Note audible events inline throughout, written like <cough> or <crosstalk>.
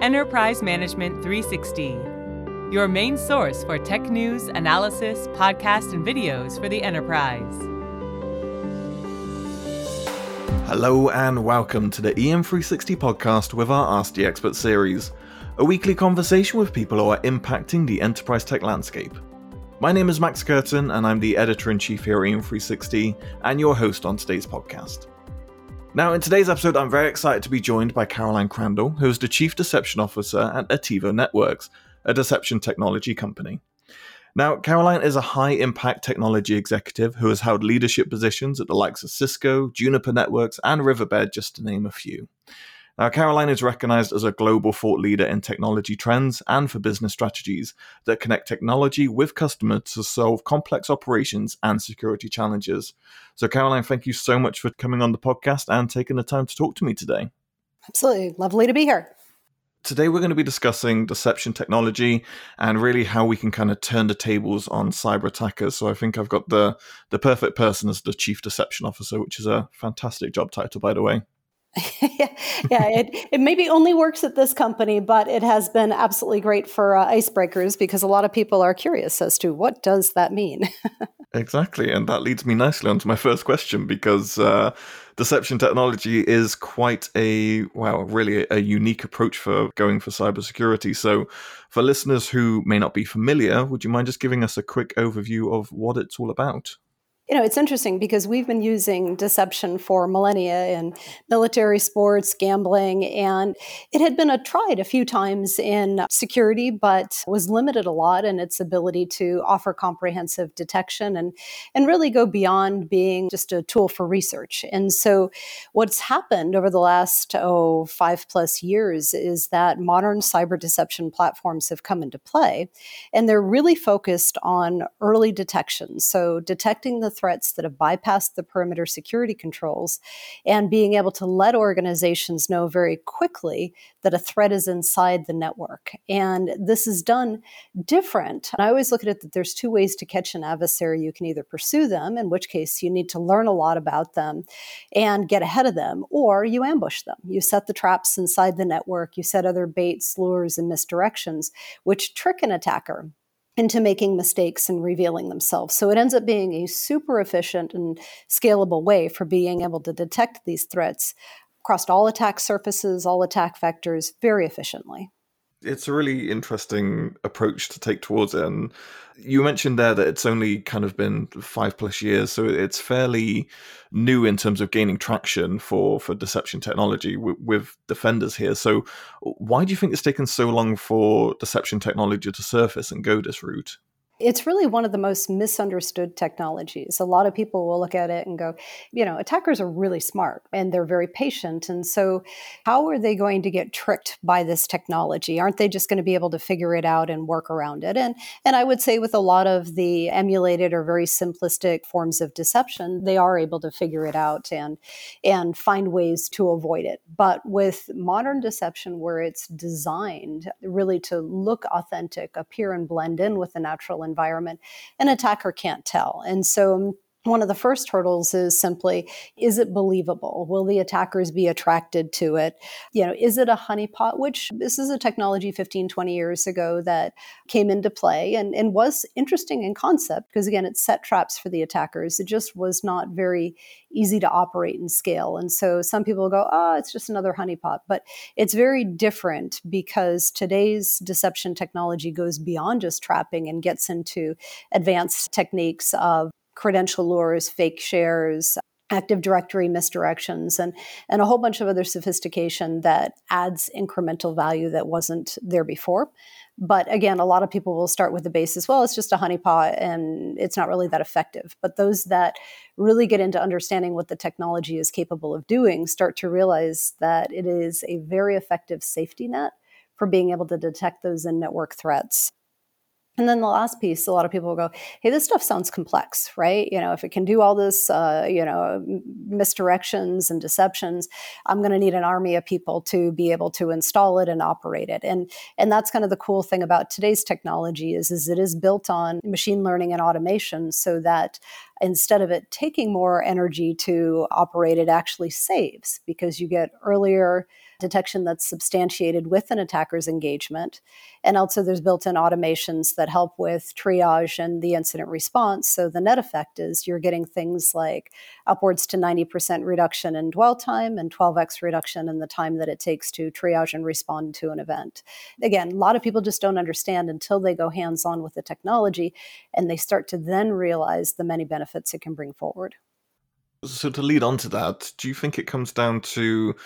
Enterprise Management 360, your main source for tech news, analysis, podcasts, and videos for the enterprise. Hello, and welcome to the EM360 podcast with our Ask the Expert series, a weekly conversation with people who are impacting the enterprise tech landscape. My name is Max Curtin, and I'm the editor in chief here at EM360 and your host on today's podcast. Now, in today's episode, I'm very excited to be joined by Caroline Crandall, who is the Chief Deception Officer at Attivo Networks, a deception technology company. Now, Caroline is a high impact technology executive who has held leadership positions at the likes of Cisco, Juniper Networks, and Riverbed, just to name a few. Now, Caroline is recognized as a global thought leader in technology trends and for business strategies that connect technology with customers to solve complex operations and security challenges. So, Caroline, thank you so much for coming on the podcast and taking the time to talk to me today. Absolutely. Lovely to be here. Today, we're going to be discussing deception technology and really how we can kind of turn the tables on cyber attackers. So, I think I've got the, the perfect person as the chief deception officer, which is a fantastic job title, by the way. Yeah, yeah it, it maybe only works at this company, but it has been absolutely great for uh, icebreakers because a lot of people are curious as to what does that mean. <laughs> exactly, and that leads me nicely onto my first question because uh, deception technology is quite a wow, really a, a unique approach for going for cybersecurity. So, for listeners who may not be familiar, would you mind just giving us a quick overview of what it's all about? You know, it's interesting because we've been using deception for millennia in military sports, gambling, and it had been a, tried a few times in security, but was limited a lot in its ability to offer comprehensive detection and, and really go beyond being just a tool for research. And so, what's happened over the last, oh, five plus years is that modern cyber deception platforms have come into play, and they're really focused on early detection. So, detecting the threats that have bypassed the perimeter security controls and being able to let organizations know very quickly that a threat is inside the network. And this is done different. And I always look at it that there's two ways to catch an adversary. You can either pursue them, in which case you need to learn a lot about them and get ahead of them, or you ambush them. You set the traps inside the network, you set other baits, lures, and misdirections, which trick an attacker into making mistakes and revealing themselves. So it ends up being a super efficient and scalable way for being able to detect these threats across all attack surfaces, all attack vectors very efficiently it's a really interesting approach to take towards it. And you mentioned there that it's only kind of been five plus years, so it's fairly new in terms of gaining traction for for deception technology with, with defenders here. So, why do you think it's taken so long for deception technology to surface and go this route? It's really one of the most misunderstood technologies. A lot of people will look at it and go, you know, attackers are really smart and they're very patient. And so, how are they going to get tricked by this technology? Aren't they just going to be able to figure it out and work around it? And, and I would say, with a lot of the emulated or very simplistic forms of deception, they are able to figure it out and, and find ways to avoid it. But with modern deception, where it's designed really to look authentic, appear and blend in with the natural environment, an attacker can't tell. And so one of the first hurdles is simply is it believable? Will the attackers be attracted to it? You know is it a honeypot which this is a technology 15 20 years ago that came into play and, and was interesting in concept because again it set traps for the attackers. It just was not very easy to operate and scale. And so some people go oh it's just another honeypot. But it's very different because today's deception technology goes beyond just trapping and gets into advanced techniques of credential lures, fake shares, Active Directory misdirections, and, and a whole bunch of other sophistication that adds incremental value that wasn't there before. But again, a lot of people will start with the base as well, it's just a honeypot and it's not really that effective. But those that really get into understanding what the technology is capable of doing start to realize that it is a very effective safety net for being able to detect those in network threats. And then the last piece, a lot of people will go, "Hey, this stuff sounds complex, right? You know, if it can do all this, uh, you know, misdirections and deceptions, I'm going to need an army of people to be able to install it and operate it." And and that's kind of the cool thing about today's technology is is it is built on machine learning and automation, so that instead of it taking more energy to operate, it actually saves because you get earlier detection that's substantiated with an attacker's engagement. And also, there's built in automations that help with triage and the incident response. So, the net effect is you're getting things like upwards to 90% reduction in dwell time and 12x reduction in the time that it takes to triage and respond to an event. Again, a lot of people just don't understand until they go hands on with the technology and they start to then realize the many benefits it can bring forward. So, to lead on to that, do you think it comes down to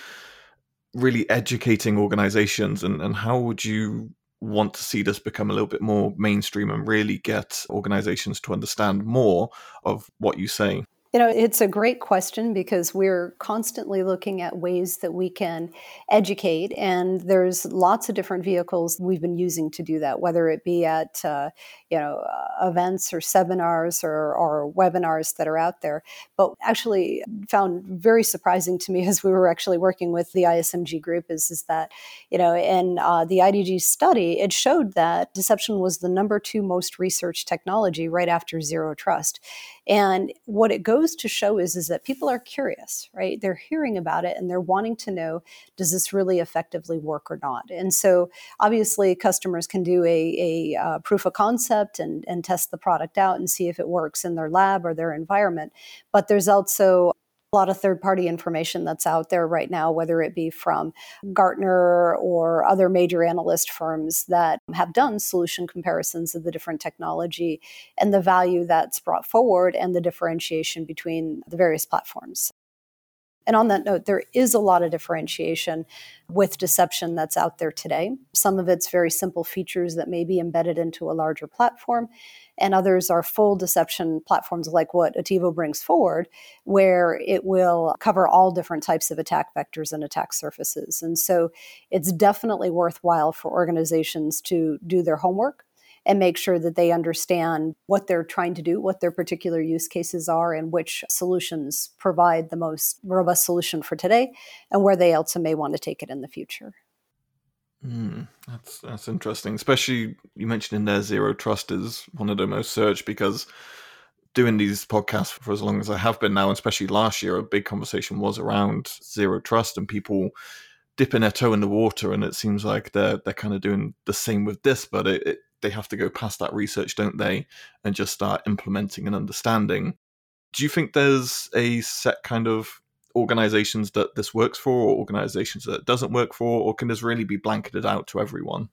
really educating organizations and, and how would you want to see this become a little bit more mainstream and really get organizations to understand more of what you say you know, it's a great question because we're constantly looking at ways that we can educate, and there's lots of different vehicles we've been using to do that, whether it be at uh, you know uh, events or seminars or, or webinars that are out there. But actually, found very surprising to me <laughs> as we were actually working with the ISMG group is is that you know in uh, the IDG study it showed that deception was the number two most researched technology right after zero trust, and what it goes to show is, is that people are curious, right? They're hearing about it and they're wanting to know, does this really effectively work or not? And so obviously customers can do a, a uh, proof of concept and, and test the product out and see if it works in their lab or their environment. But there's also a lot of third party information that's out there right now, whether it be from Gartner or other major analyst firms that have done solution comparisons of the different technology and the value that's brought forward and the differentiation between the various platforms. And on that note, there is a lot of differentiation with deception that's out there today. Some of it's very simple features that may be embedded into a larger platform and others are full deception platforms like what Attivo brings forward, where it will cover all different types of attack vectors and attack surfaces. And so it's definitely worthwhile for organizations to do their homework and make sure that they understand what they're trying to do, what their particular use cases are, and which solutions provide the most robust solution for today, and where they also may want to take it in the future. Mm, that's that's interesting. Especially you mentioned in there zero trust is one of the most searched because doing these podcasts for as long as I have been now, and especially last year, a big conversation was around zero trust and people dipping their toe in the water. And it seems like they're they're kind of doing the same with this, but it, it, they have to go past that research, don't they, and just start implementing and understanding. Do you think there's a set kind of organizations that this works for or organizations that it doesn't work for or can this really be blanketed out to everyone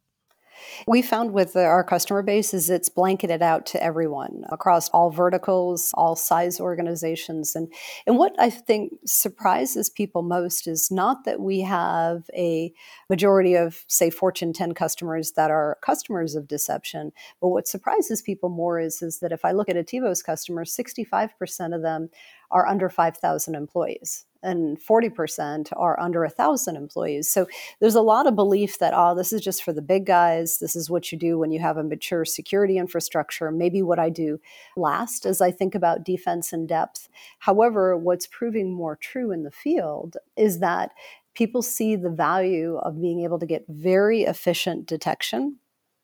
we found with our customer base is it's blanketed out to everyone across all verticals, all size organizations. And, and what I think surprises people most is not that we have a majority of, say, Fortune 10 customers that are customers of deception, but what surprises people more is, is that if I look at Attivo's customers, 65% of them are under 5,000 employees and 40% are under 1,000 employees. So there's a lot of belief that, oh, this is just for the big guys. This is what you do when you have a mature security infrastructure. Maybe what I do last as I think about defense in depth. However, what's proving more true in the field is that people see the value of being able to get very efficient detection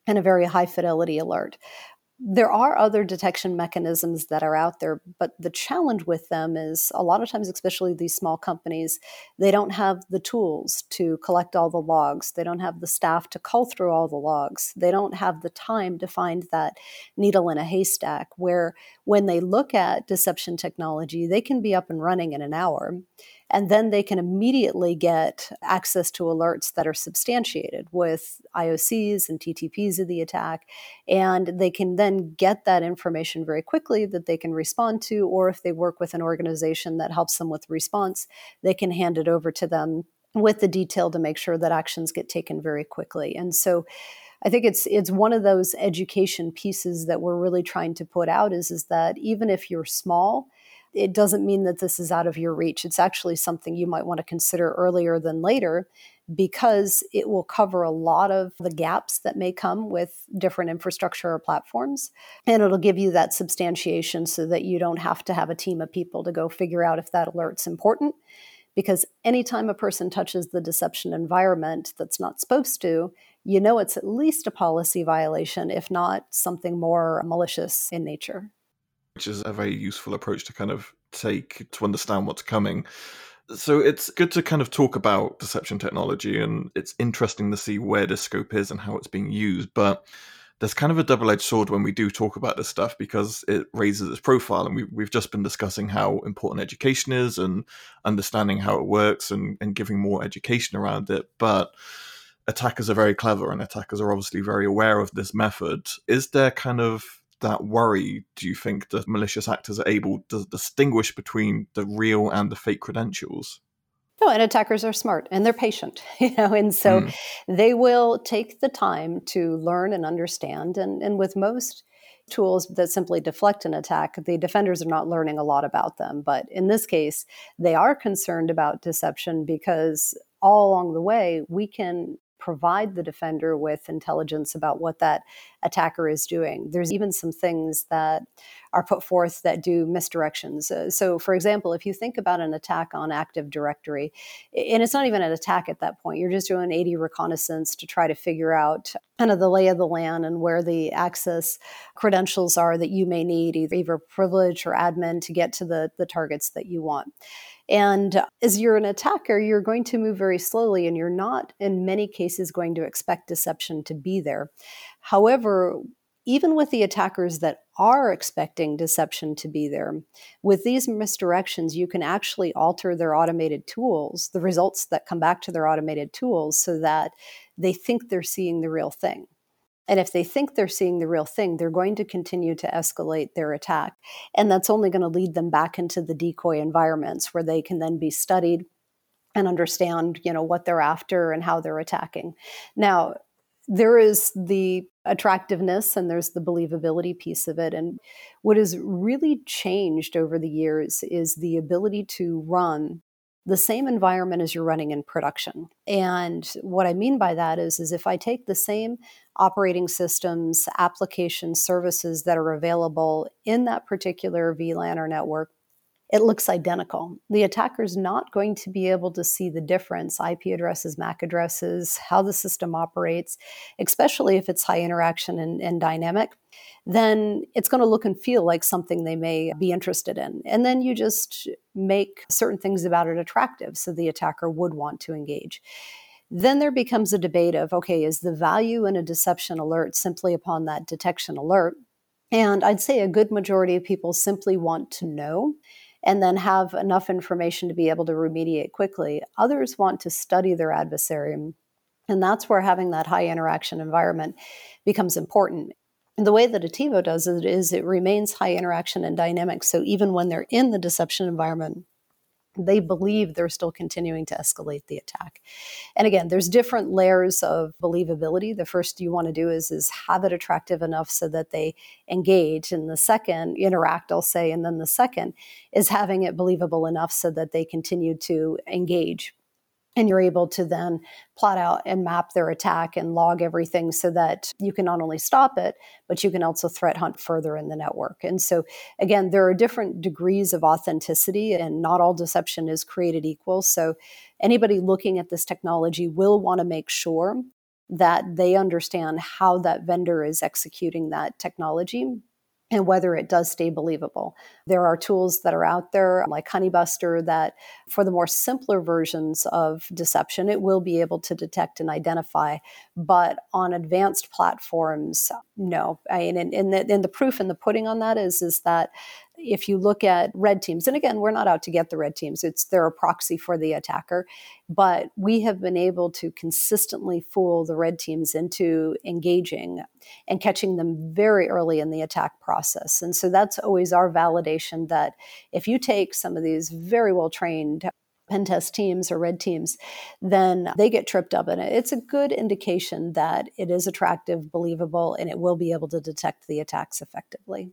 and a very high fidelity alert there are other detection mechanisms that are out there, but the challenge with them is a lot of times, especially these small companies, they don't have the tools to collect all the logs. They don't have the staff to cull through all the logs. They don't have the time to find that needle in a haystack where when they look at deception technology, they can be up and running in an hour and then they can immediately get access to alerts that are substantiated with IOCs and TTPs of the attack. And they can then get that information very quickly that they can respond to, or if they work with an organization that helps them with response, they can hand it over to them with the detail to make sure that actions get taken very quickly. And so I think it's it's one of those education pieces that we're really trying to put out is is that even if you're small, it doesn't mean that this is out of your reach. It's actually something you might want to consider earlier than later because it will cover a lot of the gaps that may come with different infrastructure or platforms. And it'll give you that substantiation so that you don't have to have a team of people to go figure out if that alert's important. Because anytime a person touches the deception environment that's not supposed to, you know it's at least a policy violation, if not something more malicious in nature. which is a very useful approach to kind of take to understand what's coming. So it's good to kind of talk about deception technology, and it's interesting to see where the scope is and how it's being used. But there's kind of a double-edged sword when we do talk about this stuff because it raises its profile, and we, we've just been discussing how important education is and understanding how it works and, and giving more education around it. But attackers are very clever, and attackers are obviously very aware of this method. Is there kind of that worry do you think that malicious actors are able to distinguish between the real and the fake credentials? No, and attackers are smart and they're patient, <laughs> you know, and so mm. they will take the time to learn and understand. And, and with most tools that simply deflect an attack, the defenders are not learning a lot about them. But in this case, they are concerned about deception because all along the way, we can provide the defender with intelligence about what that attacker is doing. There's even some things that are put forth that do misdirections. Uh, so, for example, if you think about an attack on Active Directory, and it's not even an attack at that point, you're just doing AD reconnaissance to try to figure out kind of the lay of the land and where the access credentials are that you may need, either either privilege or admin, to get to the, the targets that you want. And as you're an attacker, you're going to move very slowly and you're not, in many cases, going to expect deception to be there. However, even with the attackers that are expecting deception to be there, with these misdirections, you can actually alter their automated tools, the results that come back to their automated tools, so that they think they're seeing the real thing. And if they think they're seeing the real thing, they're going to continue to escalate their attack. And that's only going to lead them back into the decoy environments where they can then be studied and understand, you know, what they're after and how they're attacking. Now, there is the attractiveness and there's the believability piece of it. And what has really changed over the years is the ability to run the same environment as you're running in production. And what I mean by that is, is if I take the same operating systems, application services that are available in that particular VLAN or network, it looks identical. The attacker's not going to be able to see the difference IP addresses, MAC addresses, how the system operates, especially if it's high interaction and, and dynamic. Then it's going to look and feel like something they may be interested in. And then you just make certain things about it attractive so the attacker would want to engage. Then there becomes a debate of okay, is the value in a deception alert simply upon that detection alert? And I'd say a good majority of people simply want to know and then have enough information to be able to remediate quickly. Others want to study their adversary. And that's where having that high interaction environment becomes important. And the way that Attivo does it is it remains high interaction and dynamic. So even when they're in the deception environment, they believe they're still continuing to escalate the attack. And again, there's different layers of believability. The first you want to do is is have it attractive enough so that they engage, and the second interact, I'll say, and then the second is having it believable enough so that they continue to engage and you're able to then plot out and map their attack and log everything so that you can not only stop it but you can also threat hunt further in the network. And so again there are different degrees of authenticity and not all deception is created equal. So anybody looking at this technology will want to make sure that they understand how that vendor is executing that technology and whether it does stay believable. There are tools that are out there like Honeybuster that, for the more simpler versions of deception, it will be able to detect and identify. But on advanced platforms, no. I mean, and, and, the, and the proof and the pudding on that is, is that if you look at red teams, and again, we're not out to get the red teams, it's they're a proxy for the attacker, but we have been able to consistently fool the red teams into engaging and catching them very early in the attack process. And so that's always our validation that if you take some of these very well trained pen test teams or red teams, then they get tripped up in it. It's a good indication that it is attractive, believable, and it will be able to detect the attacks effectively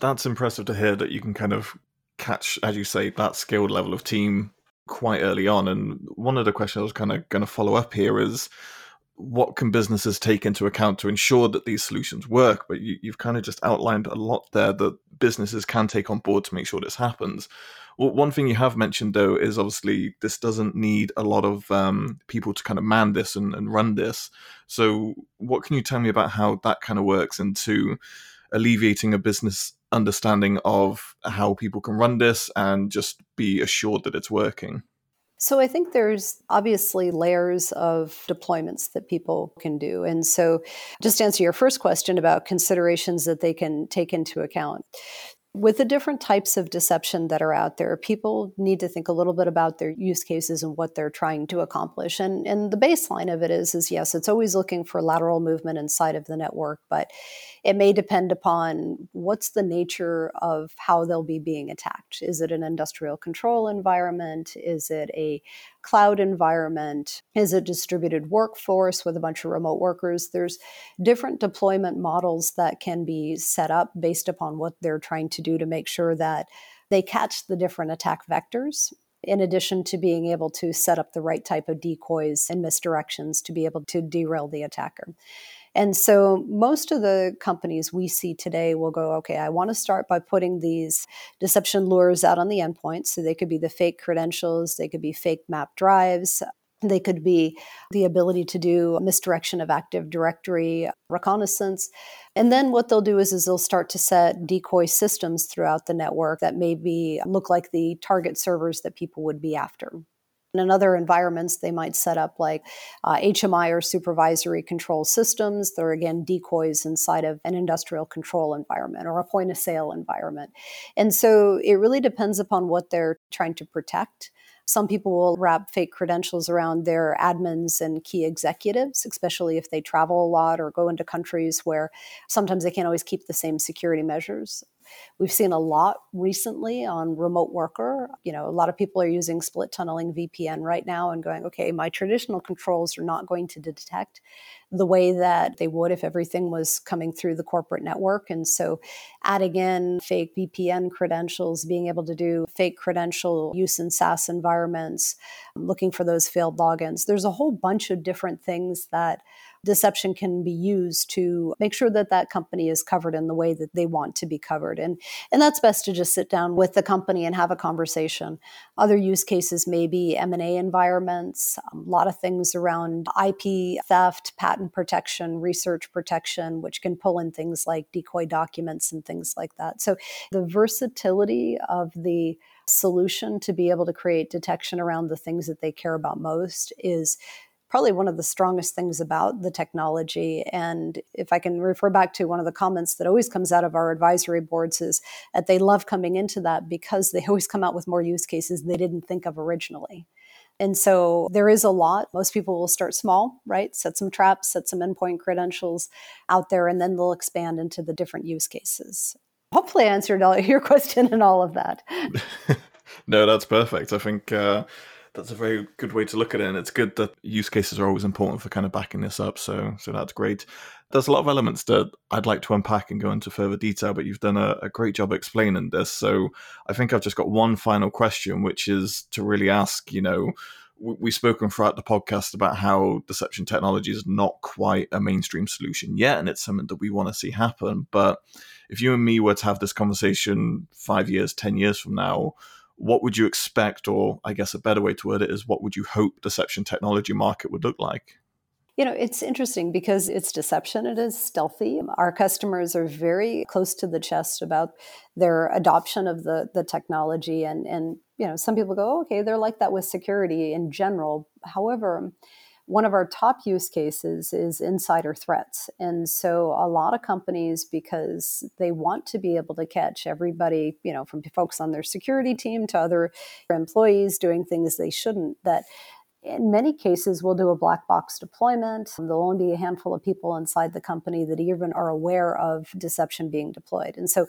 that's impressive to hear that you can kind of catch, as you say, that skilled level of team quite early on. And one of the questions I was kind of going to follow up here is what can businesses take into account to ensure that these solutions work? But you, have kind of just outlined a lot there that businesses can take on board to make sure this happens. Well, one thing you have mentioned though is obviously this doesn't need a lot of um, people to kind of man this and, and run this. So, what can you tell me about how that kind of works into alleviating a business understanding of how people can run this and just be assured that it's working? So I think there's obviously layers of deployments that people can do. And so just to answer your first question about considerations that they can take into account with the different types of deception that are out there, people need to think a little bit about their use cases and what they're trying to accomplish. And, and the baseline of it is, is yes, it's always looking for lateral movement inside of the network, but it may depend upon what's the nature of how they'll be being attacked. Is it an industrial control environment? Is it a cloud environment? Is it distributed workforce with a bunch of remote workers? There's different deployment models that can be set up based upon what they're trying to do to make sure that they catch the different attack vectors in addition to being able to set up the right type of decoys and misdirections to be able to derail the attacker. And so most of the companies we see today will go, okay, I want to start by putting these deception lures out on the endpoint. So they could be the fake credentials, they could be fake map drives, they could be the ability to do misdirection of Active Directory reconnaissance. And then what they'll do is, is they'll start to set decoy systems throughout the network that maybe look like the target servers that people would be after. In other environments, they might set up like uh, HMI or supervisory control systems. They're again decoys inside of an industrial control environment or a point of sale environment. And so it really depends upon what they're trying to protect. Some people will wrap fake credentials around their admins and key executives, especially if they travel a lot or go into countries where sometimes they can't always keep the same security measures. We've seen a lot recently on remote worker. You know, a lot of people are using split tunneling VPN right now and going, okay, my traditional controls are not going to detect the way that they would if everything was coming through the corporate network. And so adding in fake VPN credentials, being able to do fake credential use in SaaS environments, looking for those failed logins. There's a whole bunch of different things that deception can be used to make sure that that company is covered in the way that they want to be covered. And and that's best to just sit down with the company and have a conversation. Other use cases may be m&a environments um, a lot of things around ip theft patent protection research protection which can pull in things like decoy documents and things like that. So the versatility of the solution to be able to create detection around the things that they care about most is probably one of the strongest things about the technology. And if I can refer back to one of the comments that always comes out of our advisory boards is that they love coming into that because they <laughs> always come out with more use cases they didn't think of originally. And so there is a lot. Most people will start small, right? Set some traps, set some endpoint credentials out there, and then they'll expand into the different use cases. Hopefully, I answered all <laughs> your question and all of that. <laughs> no, that's perfect. I think uh, that's a very good way to look at it, and it's good that use cases are always important for kind of backing this up. So, so that's great. There's a lot of elements that I'd like to unpack and go into further detail, but you've done a, a great job explaining this. So, I think I've just got one final question, which is to really ask, you know, we've spoken throughout the podcast about how deception technology is not quite a mainstream solution yet, and it's something that we want to see happen. But if you and me were to have this conversation five years, 10 years from now, what would you expect, or I guess a better way to word it is, what would you hope deception technology market would look like? You know, it's interesting because it's deception. It is stealthy. Our customers are very close to the chest about their adoption of the the technology, and and you know, some people go, oh, okay, they're like that with security in general. However, one of our top use cases is insider threats. And so a lot of companies, because they want to be able to catch everybody, you know, from folks on their security team to other employees doing things they shouldn't, that in many cases we'll do a black box deployment there'll only be a handful of people inside the company that even are aware of deception being deployed and so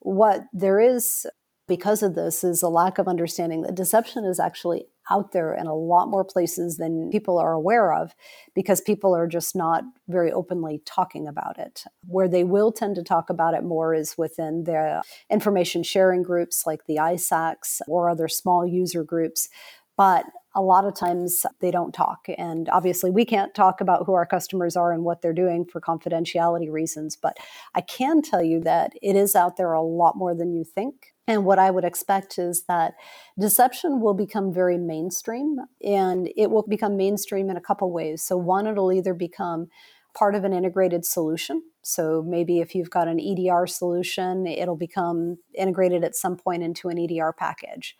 what there is because of this is a lack of understanding that deception is actually out there in a lot more places than people are aware of because people are just not very openly talking about it. Where they will tend to talk about it more is within the information sharing groups like the ISACs or other small user groups. But a lot of times they don't talk. And obviously, we can't talk about who our customers are and what they're doing for confidentiality reasons. But I can tell you that it is out there a lot more than you think. And what I would expect is that deception will become very mainstream and it will become mainstream in a couple ways. So, one, it'll either become part of an integrated solution. So maybe if you've got an EDR solution, it'll become integrated at some point into an EDR package.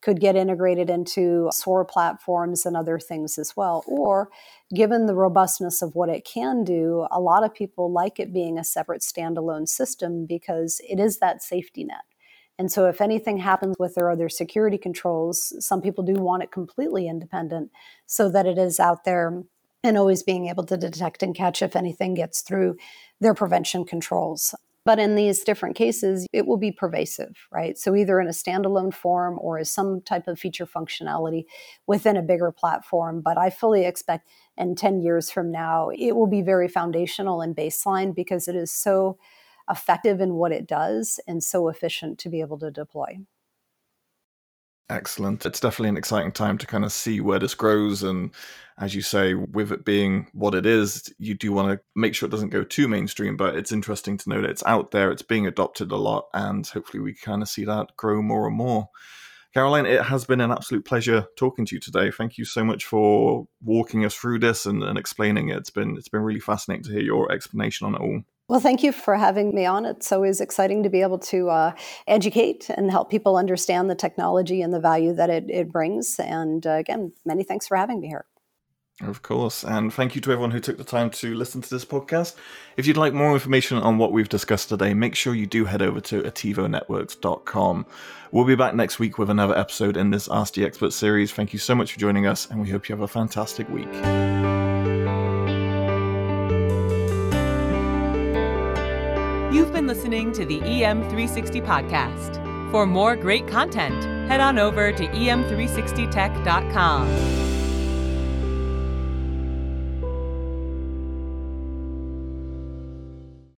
Could get integrated into SOAR platforms and other things as well. Or, given the robustness of what it can do, a lot of people like it being a separate standalone system because it is that safety net. And so, if anything happens with their other security controls, some people do want it completely independent so that it is out there and always being able to detect and catch if anything gets through their prevention controls. But in these different cases, it will be pervasive, right? So either in a standalone form or as some type of feature functionality within a bigger platform. But I fully expect in 10 years from now, it will be very foundational and baseline because it is so effective in what it does and so efficient to be able to deploy. Excellent. It's definitely an exciting time to kind of see where this grows. And as you say, with it being what it is, you do want to make sure it doesn't go too mainstream. But it's interesting to know that it's out there, it's being adopted a lot, and hopefully we kind of see that grow more and more. Caroline, it has been an absolute pleasure talking to you today. Thank you so much for walking us through this and, and explaining it. It's been it's been really fascinating to hear your explanation on it all. Well, thank you for having me on. It's always exciting to be able to uh, educate and help people understand the technology and the value that it, it brings. And uh, again, many thanks for having me here. Of course. And thank you to everyone who took the time to listen to this podcast. If you'd like more information on what we've discussed today, make sure you do head over to attivonetworks.com. We'll be back next week with another episode in this Ask the Expert series. Thank you so much for joining us, and we hope you have a fantastic week. Listening to the EM360 podcast. For more great content, head on over to em360tech.com.